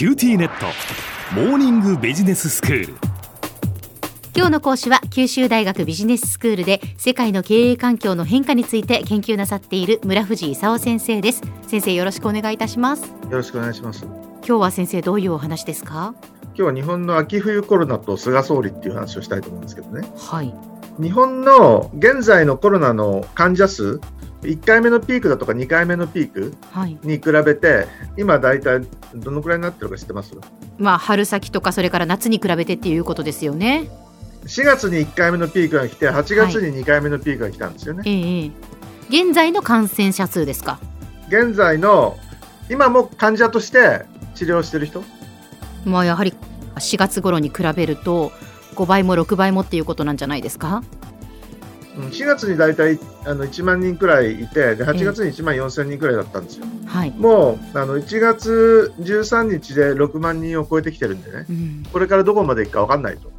QTnet。モーニングビジネススクール。今日の講師は九州大学ビジネススクールで世界の経営環境の変化について研究なさっている村藤功先生です。先生よろしくお願いいたします。よろしくお願いします。今日は先生どういうお話ですか？今日は日本の秋冬コロナと菅総理っていう話をしたいと思うんですけどね。はい。日本の現在のコロナの患者数1回目のピークだとか2回目のピークに比べて、はい、今、大体どのくらいになってるか知ってます？まあ春先とかそれから夏に比べてっていうことですよね。4月に1回目のピークが来て8月に2回目のピークが来たんですよね、はい、ええ。現在の感染者数ですか？現在の今も患者として治療してる人？まあやはり4月頃に比べると5倍も6倍もっていうことなんじゃないですか？4月に大体あの1万人くらいいてで8月に1万4000人くらいだったんですよ、はい、もうあの1月13日で6万人を超えてきてるんでね、うん、これからどこまでいくか分かんないと。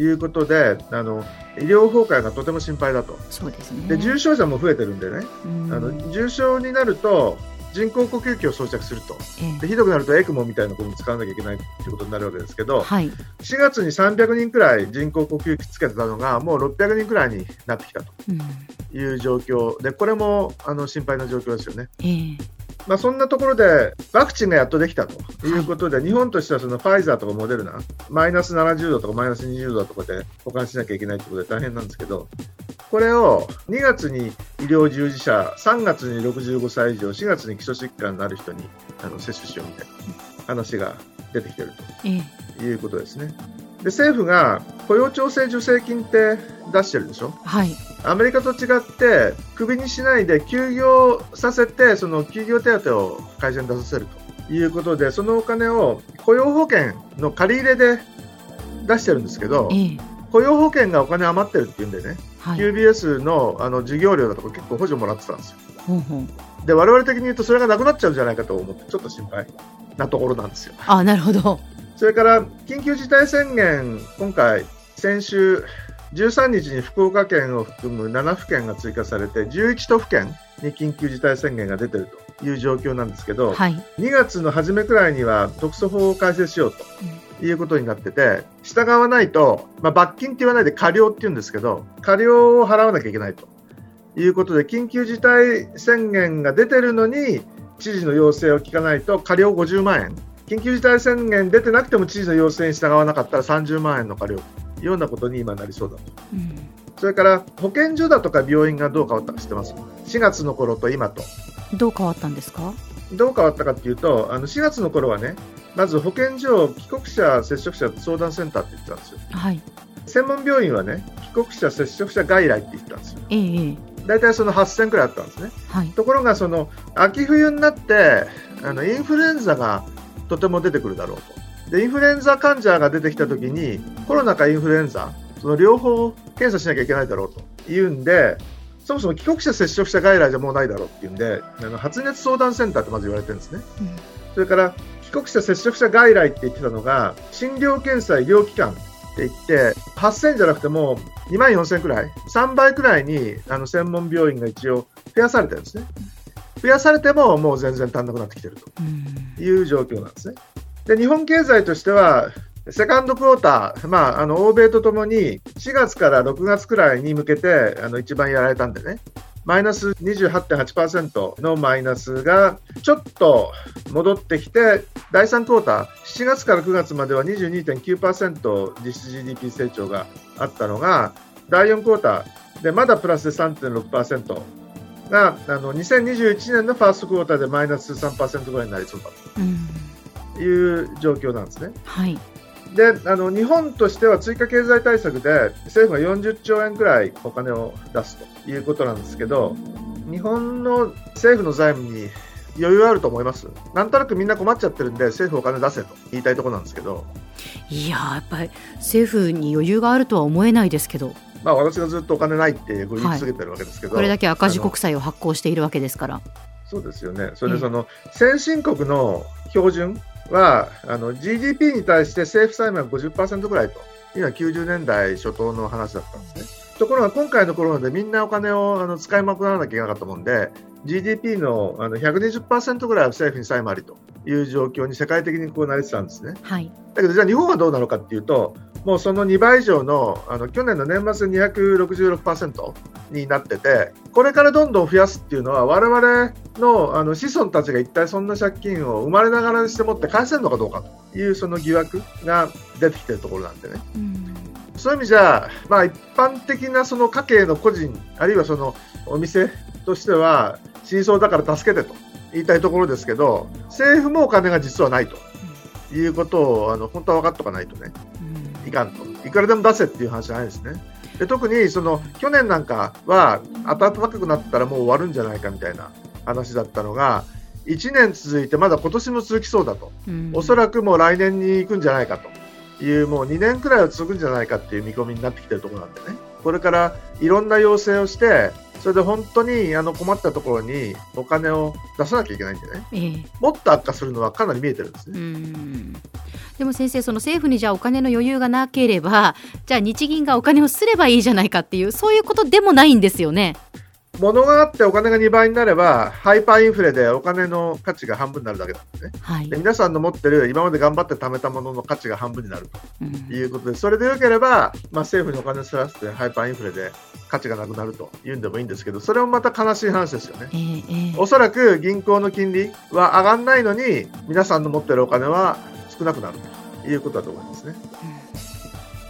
いうことであの医療崩壊がとても心配だと。そうです、ね、で重症者も増えてるんでね、うん、あの重症になると人工呼吸器を装着すると、でひどくなるとエクモみたいなことに使わなきゃいけないということになるわけですけど、はい、4月に300人くらい人工呼吸器つけてたのがもう600人くらいになってきたと。いう状況。で、これもあの心配な状況ですよね。えーまあ、そんなところでワクチンがやっとできたということで、はい、日本としてはそのファイザーとかモデルナ、マイナス70度とかマイナス20度とかで保管しなきゃいけないということで大変なんですけど、これを2月に医療従事者、3月に65歳以上、4月に基礎疾患のある人にあの接種しようみたいな話が出てきているということですね。で政府が雇用調整助成金って出してるでしょ、はい、アメリカと違ってクビにしないで休業させてその休業手当を会社に出させるということでそのお金を雇用保険の借り入れで出してるんですけど、ええ、雇用保険がお金余ってるっていうんでね、はい、QBS のあの授業料だとか結構補助もらってたんですよ。で我々的に言うとそれがなくなっちゃうんじゃないかと思ってちょっと心配なところなんですよ。あなるほど。それから緊急事態宣言、今回、先週13日に福岡県を含む7府県が追加されて、11都府県に緊急事態宣言が出ているという状況なんですけど、はい、2月の初めくらいには特措法を改正しようということになってて、従わないと、まあ、罰金って言わないで過料って言うんですけど、過料を払わなきゃいけないと。いうことで、緊急事態宣言が出てるのに、知事の要請を聞かないと過料50万円。緊急事態宣言出てなくても知事の要請に従わなかったら30万円の過料。というようなことに今なりそうだと、うん、それから保健所だとか病院がどう変わったか知ってます？4月の頃と今と。どう変わったんですか？どう変わったかというとあの4月の頃はねまず保健所を帰国者接触者相談センターって言ってたんですよ、はい、専門病院はね帰国者接触者外来って言ってたんですよ、ええ、大体その8000くらいあったんですね、はい、ところがその秋冬になってあのインフルエンザがとても出てくるだろうと。で、インフルエンザ患者が出てきたときに、コロナかインフルエンザ、その両方検査しなきゃいけないだろうと。いうんで、そもそも帰国者、接触者外来じゃもうないだろうっていうんで、あの発熱相談センターってまず言われてるんですね。うん、それから帰国者、接触者外来って言ってたのが、診療検査、医療機関って言って、8000じゃなくても2万4000くらい、3倍くらいにあの専門病院が一応増やされてるんですね。増やされてももう全然足んなくなってきてるという状況なんですね。で日本経済としてはセカンドクォーター、まあ、あの欧米とともに4月から6月くらいに向けてあの一番やられたんでね、マイナス28.8%のマイナスがちょっと戻ってきて、第3クォーター、7月から9月までは22.9%実質 GDP 成長があったのが、第4クォーターでまだプラスで3.6%、があの2021年のファーストクォーターでマイナス3%ぐらいになりそうだという状況なんですね。はい、であの日本としては追加経済対策で政府が40兆円ぐらいお金を出すということなんですけど日本の政府の財務に余裕あると思います？なんとなくみんな困っちゃってるんで政府お金出せと言いたいところなんですけど。いややっぱり政府に余裕があるとは思えないですけど。まあ、私がずっとお金ないって言い続けてるわけですけど、はい、これだけ赤字国債を発行しているわけですから。そうですよね、それでその、先進国の標準はあの GDP に対して政府債務は50%ぐらいというのは90年代初頭の話だったんですね。ところが今回のコロナでみんなお金をあの使いまくらなきゃいけなかったもんで GDP のあの120%ぐらいは政府に債務ありという状況に世界的にこうなりつつあるんですね。はい。だけど、じゃあ日本はどうなのかっていうと、もうその2倍以上のあの去年の年末266%になってて、これからどんどん増やすっていうのは、我々のあの子孫たちが一体そんな借金を生まれながらにしてもって返せるのかどうかというその疑惑が出てきてるところなんでね。うん。そういう意味じゃ、まあ、一般的なその家計の個人、あるいはそのお店としては、真相だから助けてと言いたいところですけど、政府もお金が実はないということを、あの本当は分かっておかないとね、いかんと。いくらでも出せっていう話じゃないですね。で特にその去年なんかは暖かくなったらもう終わるんじゃないかみたいな話だったのが、1年続いてまだ今年も続きそうだと。うんおそらくもう来年に行くんじゃないかという、もう2年くらいは続くんじゃないかっていう見込みになってきてるところなんでね、これからいろんな要請をして、それで本当にあの困ったところにお金を出さなきゃいけないんでね、ええもっと悪化するのはかなり見えてるんですうね。んでも先生、その政府にじゃあお金の余裕がなければ、じゃあ日銀がお金をすればいいじゃないかっていう、そういうことでもないんですよね。物があってお金が2倍になれば、ハイパーインフレでお金の価値が半分になるだけなんですね。はいで。皆さんの持ってる今まで頑張って貯めたものの価値が半分になるとうんいうことで、それでよければ、まあ、政府にお金をすらせてハイパーインフレで価値がなくなるというんでもいいんですけど、それもまた悲しい話ですよね。ええええおそらく銀行の金利は上がらないのに、皆さんの持ってるお金は少なくなるということだと思いますね。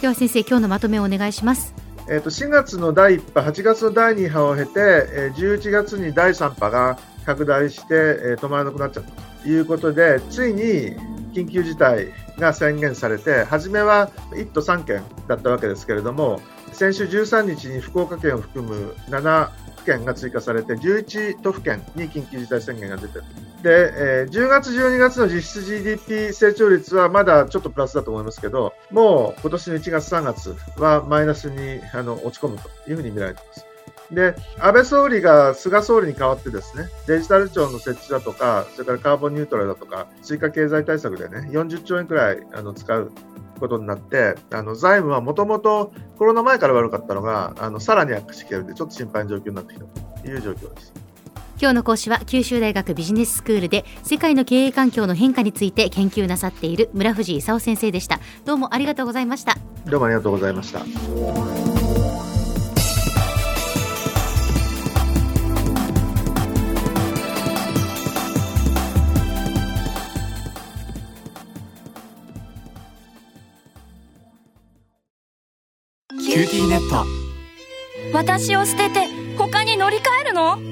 では先生、今日のまとめをお願いします。えー、と4月の第1波、8月の第2波を経て、えー11月に第3波が拡大して、えー止まらなくなっちゃったということで、ついに緊急事態が宣言されて、初めは1都3県だったわけですけれども、先週13日に福岡県を含む7府県が追加されて、11都府県に緊急事態宣言が出てる。で、えー10月、12月の実質 GDP 成長率はまだちょっとプラスだと思いますけど、もう今年の1月、3月はマイナスにあの落ち込むというふうに見られています。で、安倍総理が菅総理に代わってですね、デジタル庁の設置だとか、それからカーボンニュートラルだとか、追加経済対策でね、40兆円くらいあの使うことになって、あの財務はもともとコロナ前から悪かったのが、あのさらに悪化してきてるんで、ちょっと心配な状況になってきたという状況です。今日の講師は九州大学ビジネススクールで世界の経営環境の変化について研究なさっている村藤勲先生でした。どうもありがとうございました。どうもありがとうございました。キューティーネット私を捨てて他に乗り換えるの？